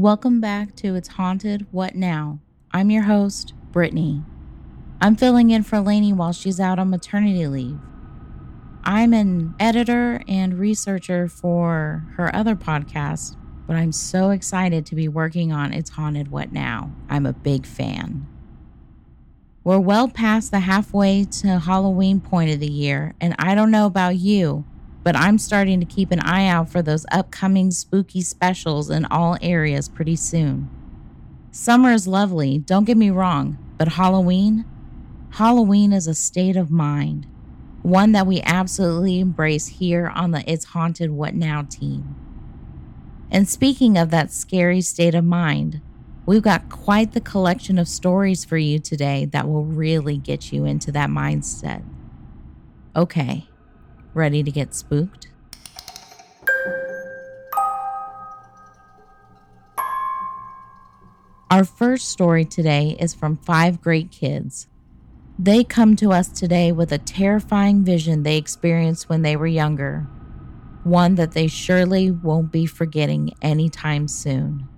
Welcome back to It's Haunted What Now? I'm your host, Brittany. I'm filling in for Lainey while she's out on maternity leave. I'm an editor and researcher for her other podcast, but I'm so excited to be working on It's Haunted What Now? I'm a big fan. We're well past the halfway to Halloween point of the year, and I don't know about you, but I'm starting to keep an eye out for those upcoming spooky specials in all areas pretty soon. Summer is lovely, don't get me wrong, but Halloween? Halloween is a state of mind, one that we absolutely embrace here on the It's Haunted What Now team. And speaking of that scary state of mind, we've got quite the collection of stories for you today that will really get you into that mindset. Okay Ready to get spooked? Our first story today is from five great kids. They come to us today with a terrifying vision they experienced when they were younger, one that they surely won't be forgetting anytime soon.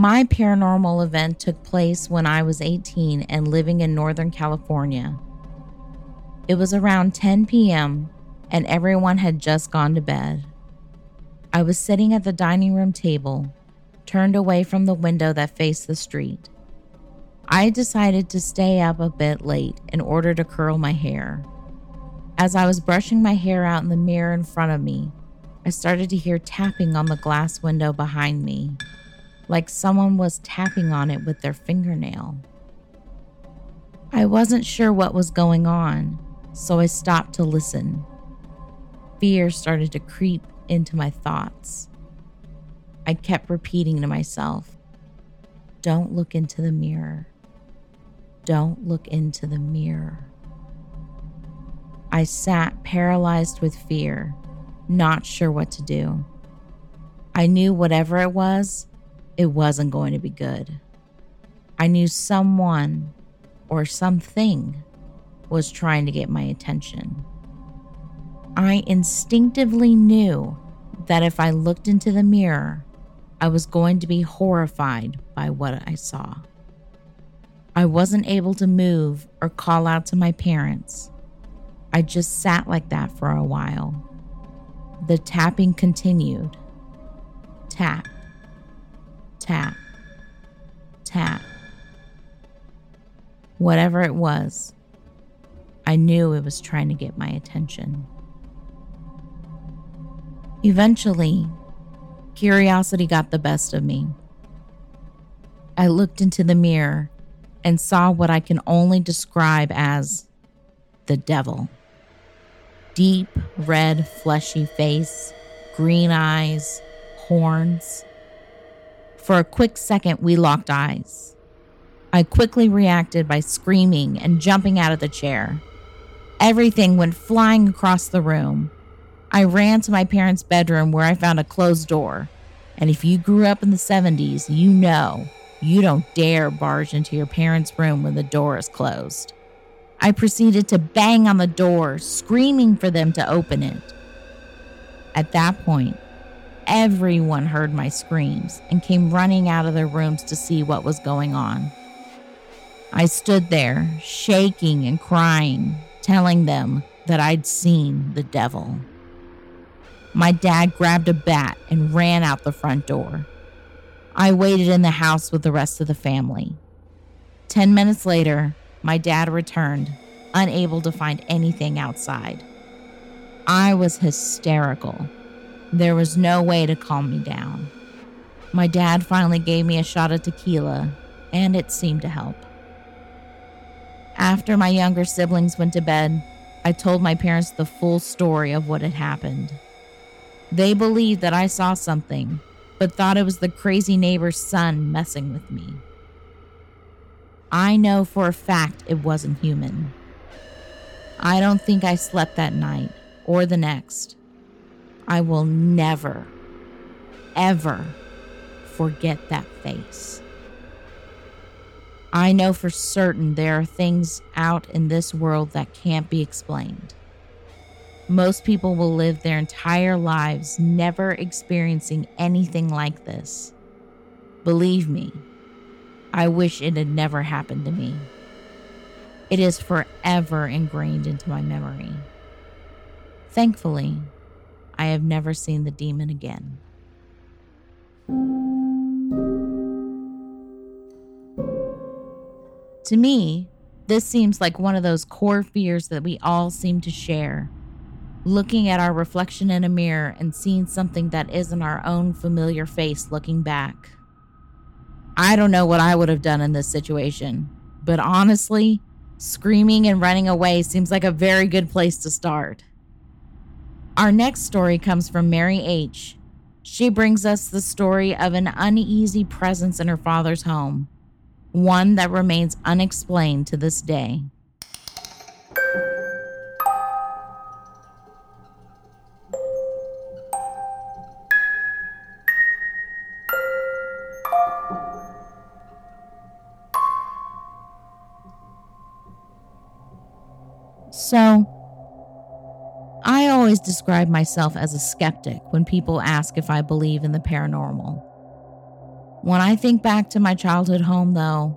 My paranormal event took place when I was 18 and living in Northern California. It was around 10 p.m., and everyone had just gone to bed. I was sitting at the dining room table, turned away from the window that faced the street. I decided to stay up a bit late in order to curl my hair. As I was brushing my hair out in the mirror in front of me, I started to hear tapping on the glass window behind me like someone was tapping on it with their fingernail. I wasn't sure what was going on, so I stopped to listen. Fear started to creep into my thoughts. I kept repeating to myself, Don't look into the mirror. Don't look into the mirror. I sat paralyzed with fear, not sure what to do. I knew whatever it was, it wasn't going to be good. I knew someone or something was trying to get my attention. I instinctively knew that if I looked into the mirror, I was going to be horrified by what I saw. I wasn't able to move or call out to my parents. I just sat like that for a while. The tapping continued. Tap, tap, tap. Whatever it was, I knew it was trying to get my attention. Eventually, curiosity got the best of me. I looked into the mirror and saw what I can only describe as the devil. Deep red, fleshy face, green eyes, horns. For a quick second, we locked eyes. I quickly reacted by screaming and jumping out of the chair. Everything went flying across the room. I ran to my parents' bedroom where I found a closed door. And if you grew up in the 70s, you know you don't dare barge into your parents' room when the door is closed. I proceeded to bang on the door, screaming for them to open it. At that point, Everyone heard my screams and came running out of their rooms to see what was going on. I stood there, shaking and crying, telling them that I'd seen the devil. My dad grabbed a bat and ran out the front door. I waited in the house with the rest of the family. Ten minutes later, my dad returned, unable to find anything outside. I was hysterical there was no way to calm me down. My dad finally gave me a shot of tequila, and it seemed to help. After my younger siblings went to bed, I told my parents the full story of what had happened. They believed that I saw something, but thought it was the crazy neighbor's son messing with me. I know for a fact it wasn't human. I don't think I slept that night or the next. I will never, ever forget that face. I know for certain there are things out in this world that can't be explained. Most people will live their entire lives never experiencing anything like this. Believe me, I wish it had never happened to me. It is forever ingrained into my memory. Thankfully, I have never seen the demon again. To me, this seems like one of those core fears that we all seem to share. Looking at our reflection in a mirror and seeing something that isn't our own familiar face looking back. I don't know what I would have done in this situation, but honestly, screaming and running away seems like a very good place to start. Our next story comes from Mary H. She brings us the story of an uneasy presence in her father's home one that remains unexplained to this day. So, always describe myself as a skeptic when people ask if I believe in the paranormal. When I think back to my childhood home, though,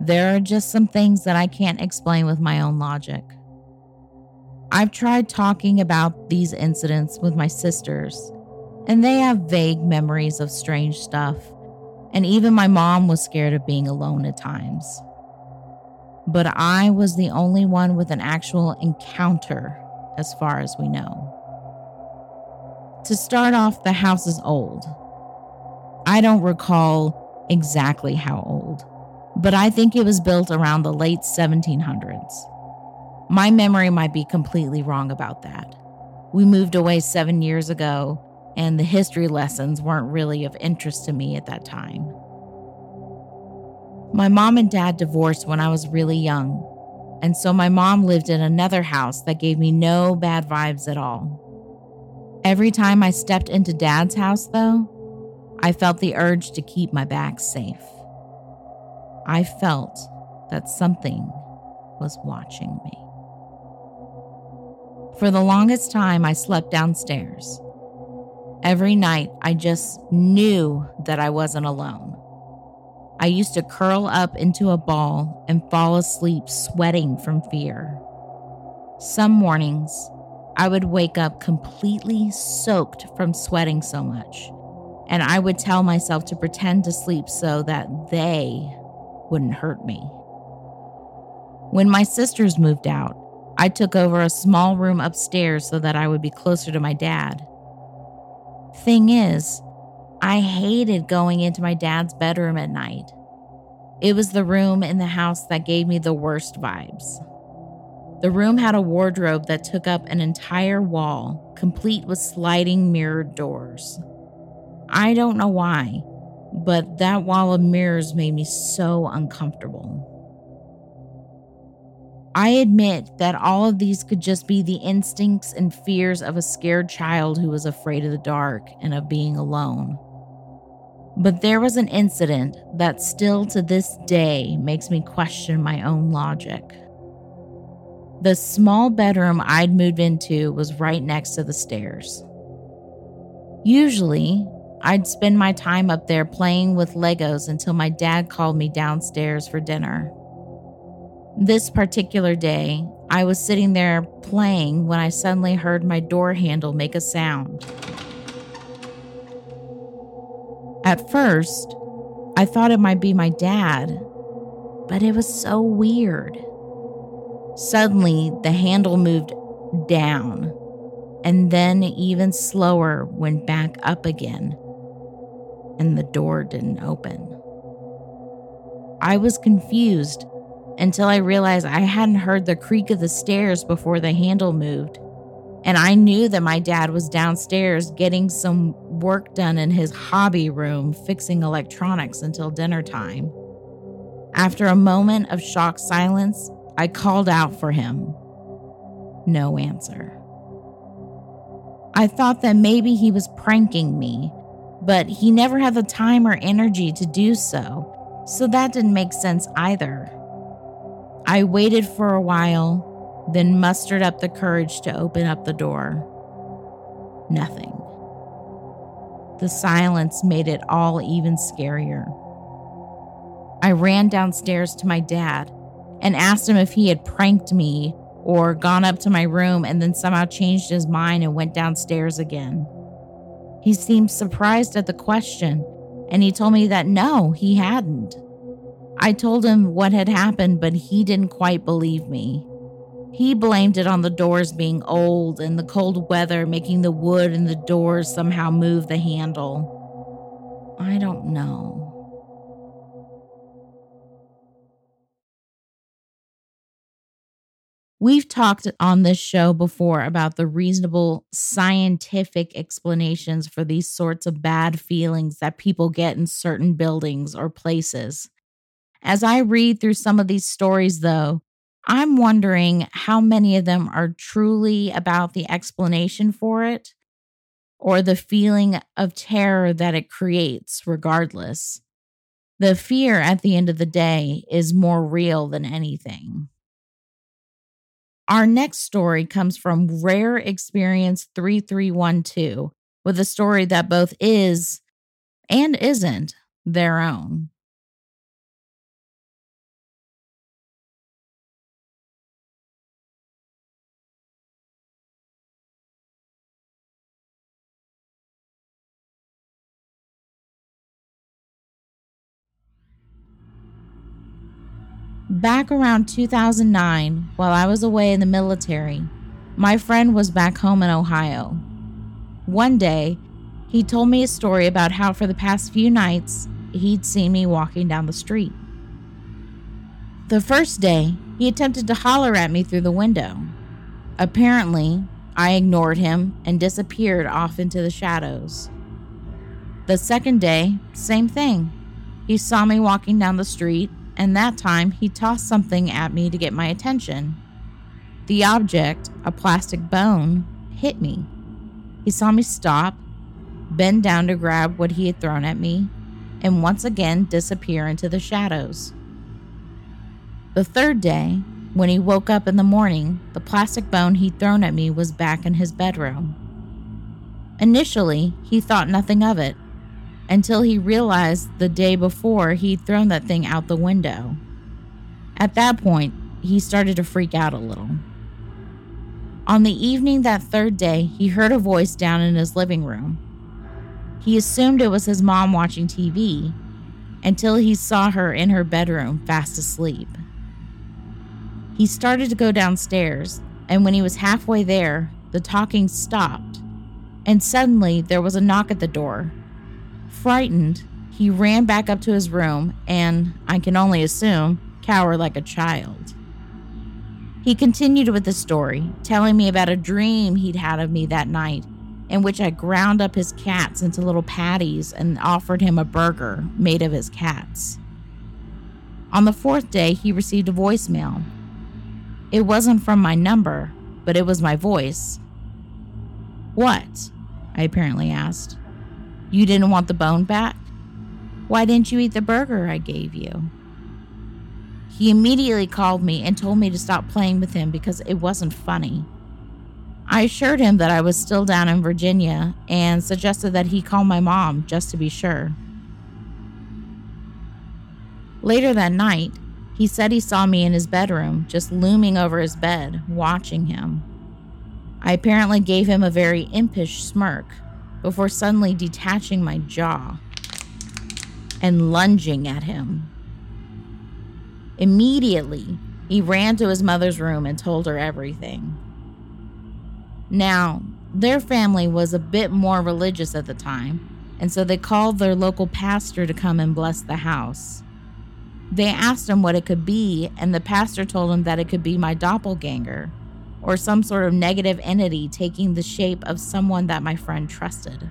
there are just some things that I can't explain with my own logic. I've tried talking about these incidents with my sisters, and they have vague memories of strange stuff, and even my mom was scared of being alone at times. But I was the only one with an actual encounter, as far as we know. To start off, the house is old. I don't recall exactly how old, but I think it was built around the late 1700s. My memory might be completely wrong about that. We moved away seven years ago, and the history lessons weren't really of interest to me at that time. My mom and dad divorced when I was really young, and so my mom lived in another house that gave me no bad vibes at all. Every time I stepped into dad's house, though, I felt the urge to keep my back safe. I felt that something was watching me. For the longest time, I slept downstairs. Every night, I just knew that I wasn't alone. I used to curl up into a ball and fall asleep sweating from fear. Some mornings, I would wake up completely soaked from sweating so much and I would tell myself to pretend to sleep so that they wouldn't hurt me. When my sisters moved out, I took over a small room upstairs so that I would be closer to my dad. Thing is, I hated going into my dad's bedroom at night. It was the room in the house that gave me the worst vibes. The room had a wardrobe that took up an entire wall, complete with sliding mirrored doors. I don't know why, but that wall of mirrors made me so uncomfortable. I admit that all of these could just be the instincts and fears of a scared child who was afraid of the dark and of being alone. But there was an incident that still to this day makes me question my own logic. The small bedroom I'd moved into was right next to the stairs. Usually, I'd spend my time up there playing with Legos until my dad called me downstairs for dinner. This particular day, I was sitting there playing when I suddenly heard my door handle make a sound. At first, I thought it might be my dad, but it was so weird. Suddenly, the handle moved down and then even slower went back up again and the door didn't open. I was confused until I realized I hadn't heard the creak of the stairs before the handle moved. And I knew that my dad was downstairs getting some work done in his hobby room, fixing electronics until dinner time. After a moment of shocked silence, I called out for him. No answer. I thought that maybe he was pranking me but he never had the time or energy to do so, so that didn't make sense either. I waited for a while, then mustered up the courage to open up the door. Nothing. The silence made it all even scarier. I ran downstairs to my dad and asked him if he had pranked me or gone up to my room and then somehow changed his mind and went downstairs again. He seemed surprised at the question and he told me that no, he hadn't. I told him what had happened, but he didn't quite believe me. He blamed it on the doors being old and the cold weather making the wood in the doors somehow move the handle. I don't know. We've talked on this show before about the reasonable scientific explanations for these sorts of bad feelings that people get in certain buildings or places. As I read through some of these stories, though, I'm wondering how many of them are truly about the explanation for it or the feeling of terror that it creates, regardless. The fear at the end of the day is more real than anything. Our next story comes from Rare Experience 3312 with a story that both is and isn't their own. Back around 2009, while I was away in the military, my friend was back home in Ohio. One day, he told me a story about how for the past few nights he'd seen me walking down the street. The first day, he attempted to holler at me through the window. Apparently, I ignored him and disappeared off into the shadows. The second day, same thing. He saw me walking down the street and that time he tossed something at me to get my attention. The object, a plastic bone, hit me. He saw me stop, bend down to grab what he had thrown at me, and once again disappear into the shadows. The third day, when he woke up in the morning, the plastic bone he'd thrown at me was back in his bedroom. Initially, he thought nothing of it until he realized the day before he'd thrown that thing out the window. At that point, he started to freak out a little. On the evening that third day, he heard a voice down in his living room. He assumed it was his mom watching TV until he saw her in her bedroom fast asleep. He started to go downstairs, and when he was halfway there, the talking stopped, and suddenly there was a knock at the door Frightened, he ran back up to his room and, I can only assume, cowered like a child. He continued with the story, telling me about a dream he'd had of me that night, in which I ground up his cats into little patties and offered him a burger made of his cats. On the fourth day, he received a voicemail. It wasn't from my number, but it was my voice. What? I apparently asked. You didn't want the bone back? Why didn't you eat the burger I gave you? He immediately called me and told me to stop playing with him because it wasn't funny. I assured him that I was still down in Virginia and suggested that he call my mom just to be sure. Later that night, he said he saw me in his bedroom, just looming over his bed, watching him. I apparently gave him a very impish smirk, before suddenly detaching my jaw and lunging at him. Immediately, he ran to his mother's room and told her everything. Now, their family was a bit more religious at the time, and so they called their local pastor to come and bless the house. They asked him what it could be, and the pastor told him that it could be my doppelganger, or some sort of negative entity taking the shape of someone that my friend trusted.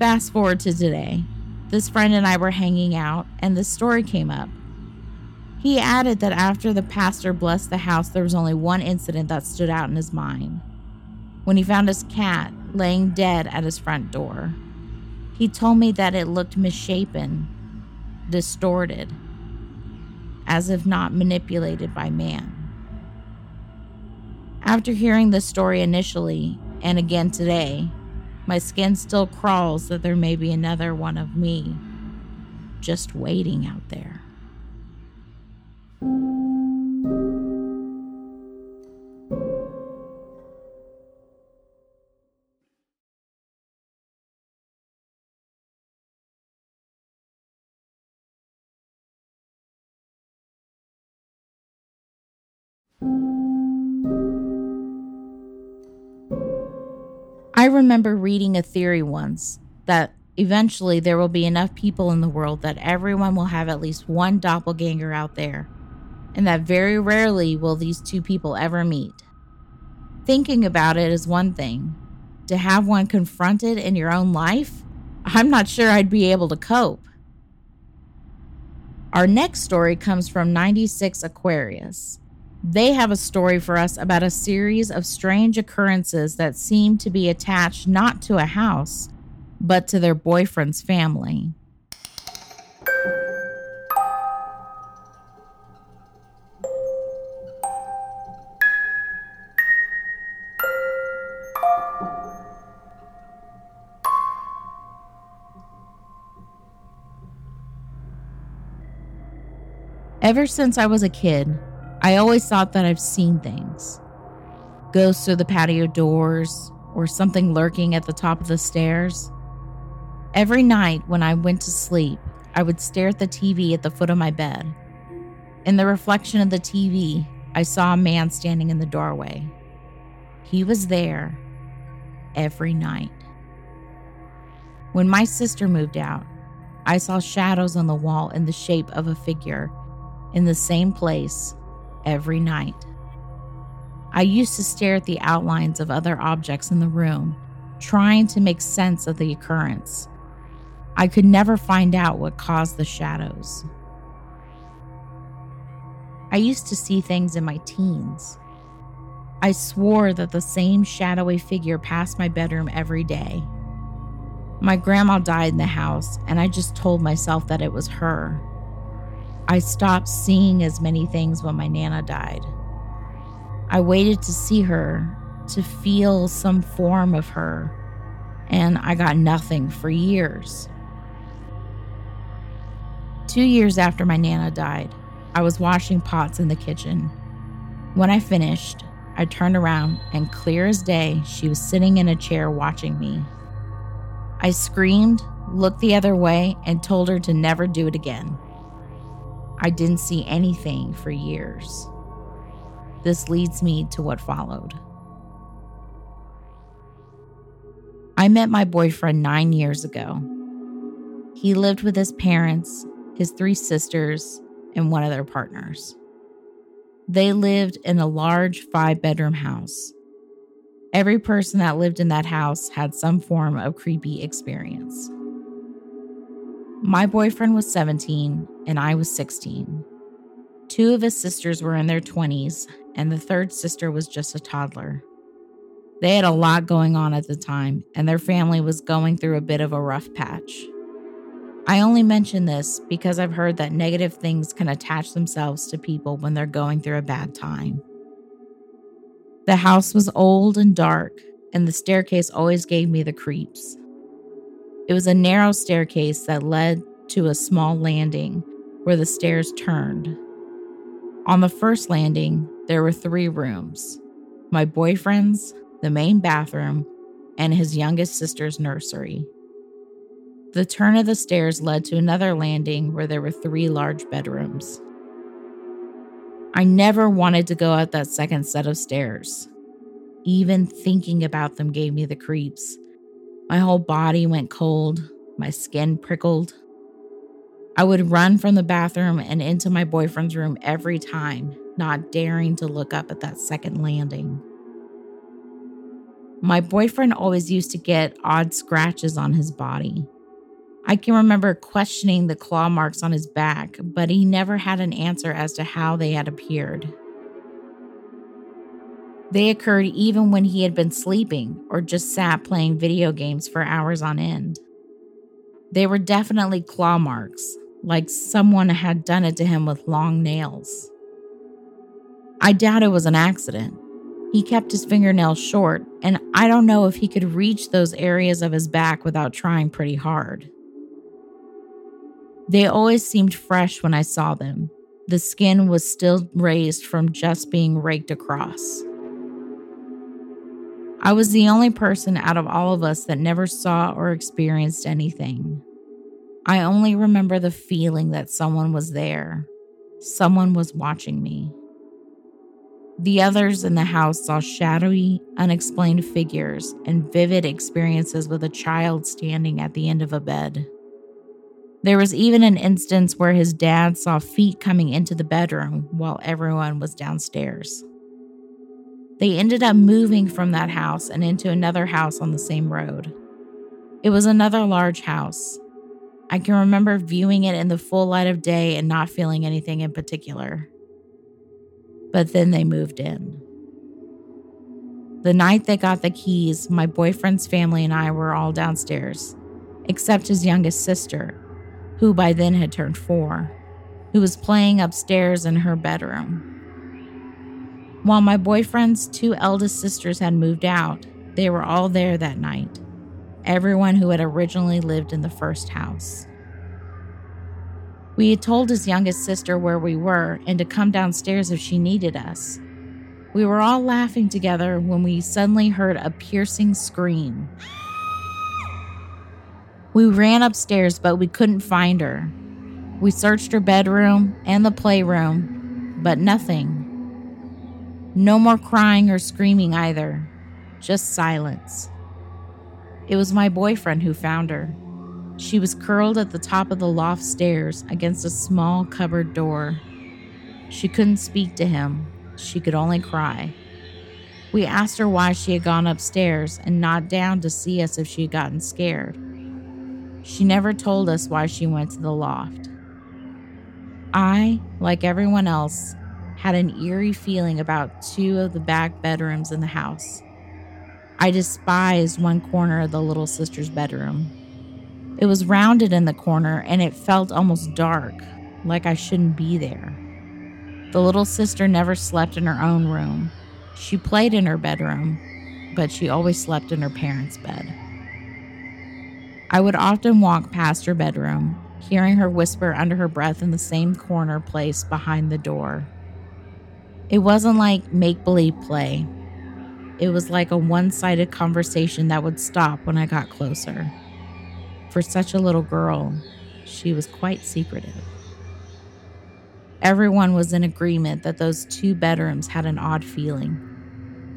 Fast forward to today. This friend and I were hanging out, and this story came up. He added that after the pastor blessed the house, there was only one incident that stood out in his mind when he found his cat laying dead at his front door. He told me that it looked misshapen, distorted, as if not manipulated by man. After hearing this story initially, and again today, my skin still crawls that there may be another one of me just waiting out there. Remember reading a theory once that eventually there will be enough people in the world that everyone will have at least one doppelganger out there, and that very rarely will these two people ever meet. Thinking about it is one thing, to have one confronted in your own life, I'm not sure I'd be able to cope. Our next story comes from 96 Aquarius. They have a story for us about a series of strange occurrences that seem to be attached not to a house, but to their boyfriend's family. Ever since I was a kid, I always thought that I've seen things ghosts through the patio doors, or something lurking at the top of the stairs. Every night when I went to sleep, I would stare at the TV at the foot of my bed. In the reflection of the TV, I saw a man standing in the doorway. He was there every night. When my sister moved out, I saw shadows on the wall in the shape of a figure in the same place every night. I used to stare at the outlines of other objects in the room, trying to make sense of the occurrence. I could never find out what caused the shadows. I used to see things in my teens. I swore that the same shadowy figure passed my bedroom every day. My grandma died in the house, and I just told myself that it was her. I stopped seeing as many things when my Nana died. I waited to see her, to feel some form of her, and I got nothing for years. Two years after my Nana died, I was washing pots in the kitchen. When I finished, I turned around and, clear as day, she was sitting in a chair watching me. I screamed, looked the other way, and told her to never do it again. I didn't see anything for years. This leads me to what followed. I met my boyfriend nine years ago. He lived with his parents, his three sisters, and one of their partners. They lived in a large five bedroom house. Every person that lived in that house had some form of creepy experience. My boyfriend was 17 and I was 16. Two of his sisters were in their 20s, and the third sister was just a toddler. They had a lot going on at the time, and their family was going through a bit of a rough patch. I only mention this because I've heard that negative things can attach themselves to people when they're going through a bad time. The house was old and dark, and the staircase always gave me the creeps. It was a narrow staircase that led to a small landing where the stairs turned. On the first landing, there were three rooms my boyfriend's, the main bathroom, and his youngest sister's nursery. The turn of the stairs led to another landing where there were three large bedrooms. I never wanted to go up that second set of stairs. Even thinking about them gave me the creeps my whole body went cold, my skin prickled. I would run from the bathroom and into my boyfriend's room every time, not daring to look up at that second landing. My boyfriend always used to get odd scratches on his body. I can remember questioning the claw marks on his back, but he never had an answer as to how they had appeared. They occurred even when he had been sleeping or just sat playing video games for hours on end. They were definitely claw marks, like someone had done it to him with long nails. I doubt it was an accident. He kept his fingernails short, and I don't know if he could reach those areas of his back without trying pretty hard. They always seemed fresh when I saw them. The skin was still raised from just being raked across. I was the only person out of all of us that never saw or experienced anything. I only remember the feeling that someone was there, someone was watching me. The others in the house saw shadowy, unexplained figures and vivid experiences with a child standing at the end of a bed. There was even an instance where his dad saw feet coming into the bedroom while everyone was downstairs. They ended up moving from that house and into another house on the same road. It was another large house. I can remember viewing it in the full light of day and not feeling anything in particular. But then they moved in. The night they got the keys, my boyfriend's family and I were all downstairs, except his youngest sister, who by then had turned four, who was playing upstairs in her bedroom. While my boyfriend's two eldest sisters had moved out, they were all there that night, everyone who had originally lived in the first house. We had told his youngest sister where we were and to come downstairs if she needed us. We were all laughing together when we suddenly heard a piercing scream. We ran upstairs, but we couldn't find her. We searched her bedroom and the playroom, but nothing. No more crying or screaming either, just silence. It was my boyfriend who found her. She was curled at the top of the loft stairs against a small cupboard door. She couldn't speak to him, she could only cry. We asked her why she had gone upstairs and not down to see us if she had gotten scared. She never told us why she went to the loft. I, like everyone else, had an eerie feeling about two of the back bedrooms in the house. I despised one corner of the little sister's bedroom. It was rounded in the corner and it felt almost dark, like I shouldn't be there. The little sister never slept in her own room. She played in her bedroom, but she always slept in her parents' bed. I would often walk past her bedroom, hearing her whisper under her breath in the same corner place behind the door. It wasn't like make believe play, it was like a one sided conversation that would stop when I got closer. For such a little girl, she was quite secretive. Everyone was in agreement that those two bedrooms had an odd feeling.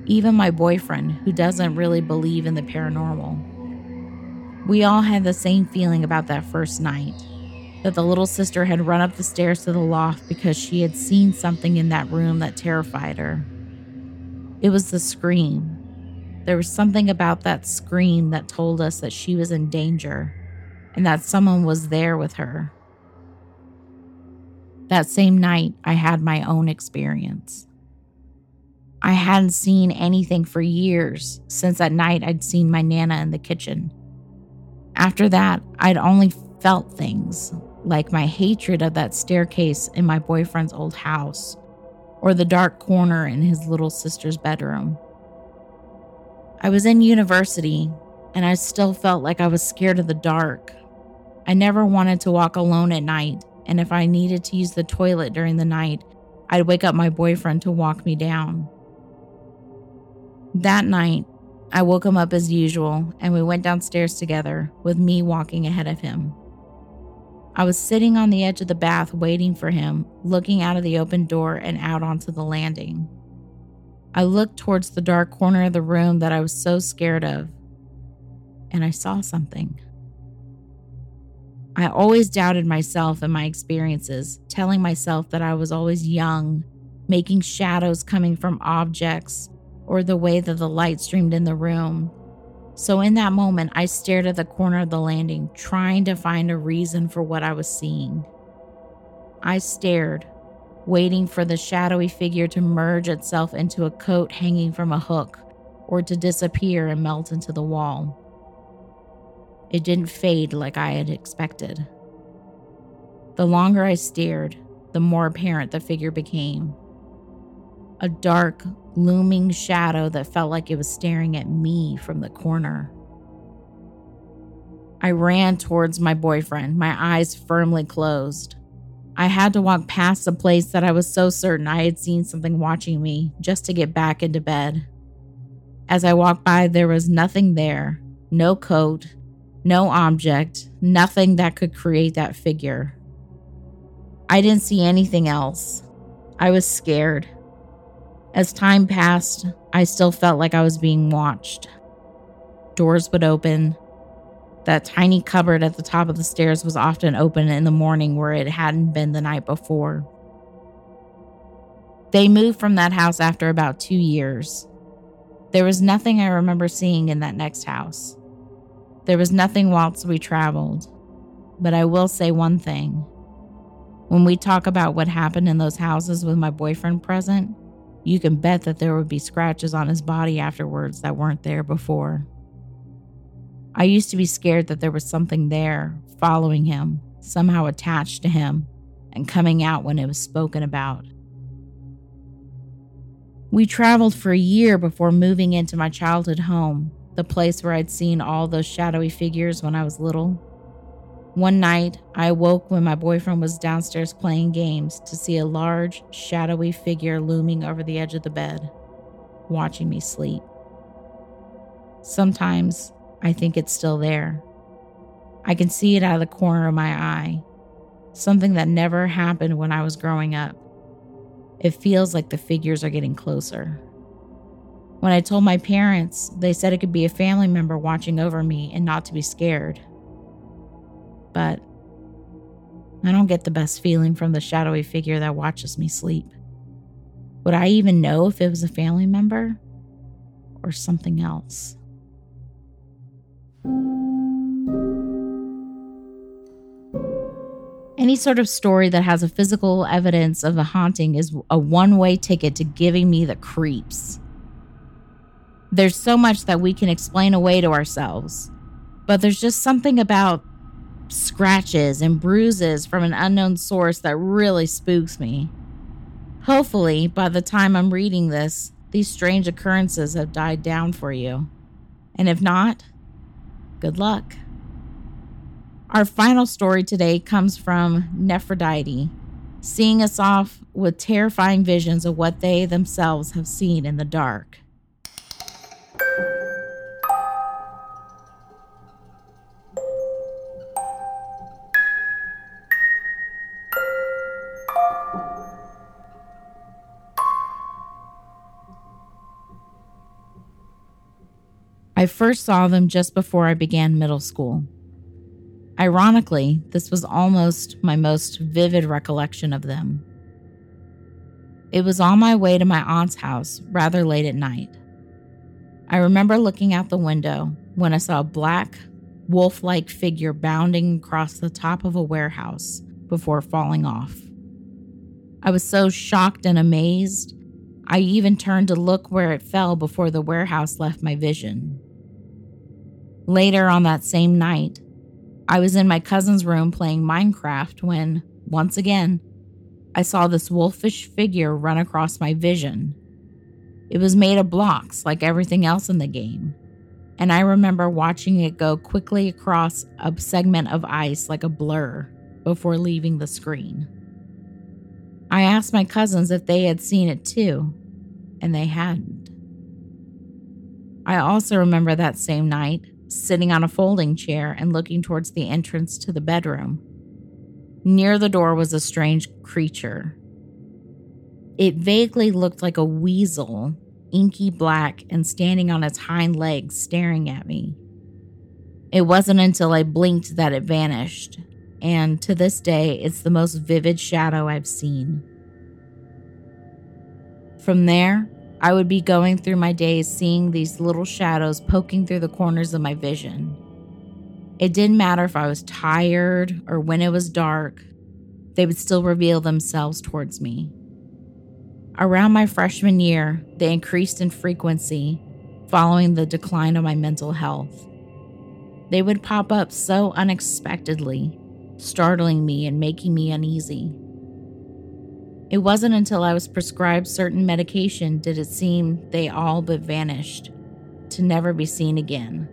Even my boyfriend, who doesn't really believe in the paranormal. We all had the same feeling about that first night that the little sister had run up the stairs to the loft because she had seen something in that room that terrified her. It was the scream. There was something about that scream that told us that she was in danger and that someone was there with her. That same night, I had my own experience. I hadn't seen anything for years since that night I'd seen my Nana in the kitchen. After that, I'd only felt things like my hatred of that staircase in my boyfriend's old house or the dark corner in his little sister's bedroom. I was in university and I still felt like I was scared of the dark I never wanted to walk alone at night, and if I needed to use the toilet during the night, I'd wake up my boyfriend to walk me down. That night, I woke him up as usual, and we went downstairs together, with me walking ahead of him. I was sitting on the edge of the bath waiting for him, looking out of the open door and out onto the landing. I looked towards the dark corner of the room that I was so scared of, and I saw something. I always doubted myself and my experiences, telling myself that I was always young, making shadows coming from objects or the way that the light streamed in the room. So, in that moment, I stared at the corner of the landing, trying to find a reason for what I was seeing. I stared, waiting for the shadowy figure to merge itself into a coat hanging from a hook or to disappear and melt into the wall. It didn't fade like I had expected. The longer I stared, the more apparent the figure became. A dark, looming shadow that felt like it was staring at me from the corner. I ran towards my boyfriend, my eyes firmly closed. I had to walk past the place that I was so certain I had seen something watching me just to get back into bed. As I walked by, there was nothing there no coat, no object, nothing that could create that figure. I didn't see anything else. I was scared. As time passed, I still felt like I was being watched. Doors would open. That tiny cupboard at the top of the stairs was often open in the morning where it hadn't been the night before. They moved from that house after about two years. There was nothing I remember seeing in that next house. There was nothing whilst we traveled. But I will say one thing when we talk about what happened in those houses with my boyfriend present, you can bet that there would be scratches on his body afterwards that weren't there before. I used to be scared that there was something there following him, somehow attached to him, and coming out when it was spoken about. We traveled for a year before moving into my childhood home, the place where I'd seen all those shadowy figures when I was little. One night, I awoke when my boyfriend was downstairs playing games to see a large, shadowy figure looming over the edge of the bed, watching me sleep. Sometimes I think it's still there. I can see it out of the corner of my eye, something that never happened when I was growing up. It feels like the figures are getting closer. When I told my parents, they said it could be a family member watching over me and not to be scared but I don't get the best feeling from the shadowy figure that watches me sleep. Would I even know if it was a family member or something else? Any sort of story that has a physical evidence of a haunting is a one way ticket to giving me the creeps. There's so much that we can explain away to ourselves, but there's just something about scratches and bruises from an unknown source that really spooks me. Hopefully, by the time I'm reading this, these strange occurrences have died down for you. And if not, good luck. Our final story today comes from Nephrodite, seeing us off with terrifying visions of what they themselves have seen in the dark. I first saw them just before I began middle school. Ironically, this was almost my most vivid recollection of them. It was on my way to my aunt's house rather late at night. I remember looking out the window when I saw a black, wolf like figure bounding across the top of a warehouse before falling off. I was so shocked and amazed, I even turned to look where it fell before the warehouse left my vision. Later on that same night, I was in my cousin's room playing Minecraft when, once again, I saw this wolfish figure run across my vision. It was made of blocks like everything else in the game, and I remember watching it go quickly across a segment of ice like a blur before leaving the screen. I asked my cousins if they had seen it too, and they hadn't. I also remember that same night sitting on a folding chair and looking towards the entrance to the bedroom. Near the door was a strange creature. It vaguely looked like a weasel, inky black and standing on its hind legs, staring at me. It wasn't until I blinked that it vanished, and to this day, it's the most vivid shadow I've seen. From there, I would be going through my days seeing these little shadows poking through the corners of my vision. It didn't matter if I was tired or when it was dark, they would still reveal themselves towards me. Around my freshman year, they increased in frequency following the decline of my mental health. They would pop up so unexpectedly, startling me and making me uneasy. It wasn't until I was prescribed certain medication did it seem they all but vanished, to never be seen again.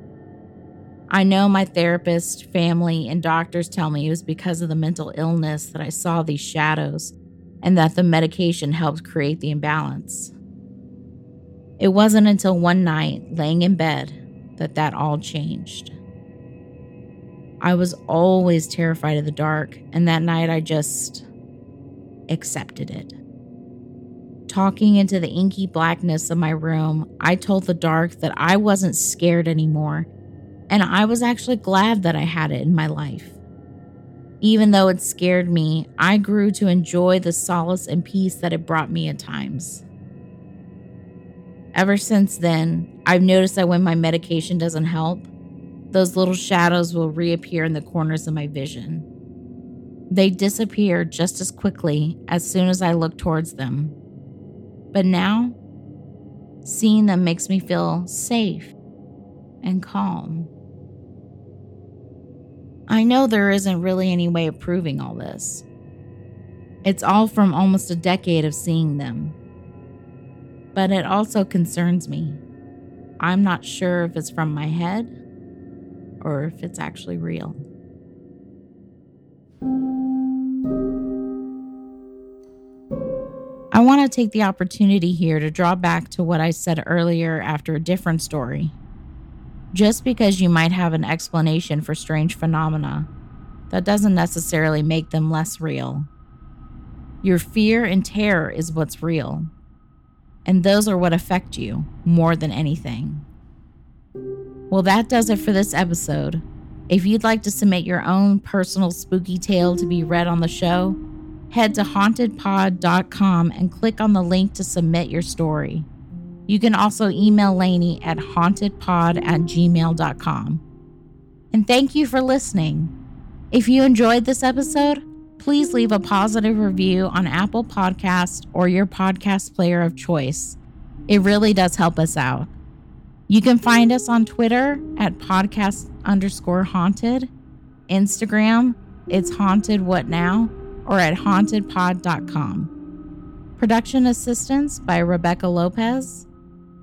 I know my therapist, family, and doctors tell me it was because of the mental illness that I saw these shadows and that the medication helped create the imbalance. It wasn't until one night, laying in bed, that that all changed. I was always terrified of the dark, and that night I just accepted it. Talking into the inky blackness of my room, I told the dark that I wasn't scared anymore, and I was actually glad that I had it in my life. Even though it scared me, I grew to enjoy the solace and peace that it brought me at times. Ever since then, I've noticed that when my medication doesn't help, those little shadows will reappear in the corners of my vision. They disappear just as quickly as soon as I look towards them. But now, seeing them makes me feel safe and calm. I know there isn't really any way of proving all this. It's all from almost a decade of seeing them. But it also concerns me. I'm not sure if it's from my head or if it's actually real. Want to take the opportunity here to draw back to what I said earlier after a different story. Just because you might have an explanation for strange phenomena, that doesn't necessarily make them less real. Your fear and terror is what's real, and those are what affect you more than anything. Well, that does it for this episode. If you'd like to submit your own personal spooky tale to be read on the show, head to hauntedpod.com and click on the link to submit your story. You can also email Lainey at hauntedpod at gmail.com. And thank you for listening. If you enjoyed this episode, please leave a positive review on Apple Podcast or your podcast player of choice. It really does help us out. You can find us on Twitter at podcast underscore haunted, Instagram, it's haunted what now, or at hauntedpod.com. Production assistance by Rebecca Lopez.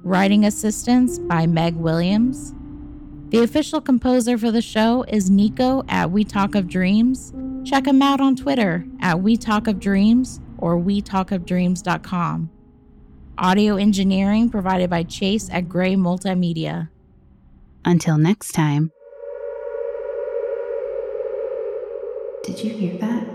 Writing assistance by Meg Williams. The official composer for the show is Nico at We Talk of Dreams. Check him out on Twitter at We Talk of Dreams or WeTalkOfDreams.com. Audio engineering provided by Chase at Gray Multimedia. Until next time. Did you hear that?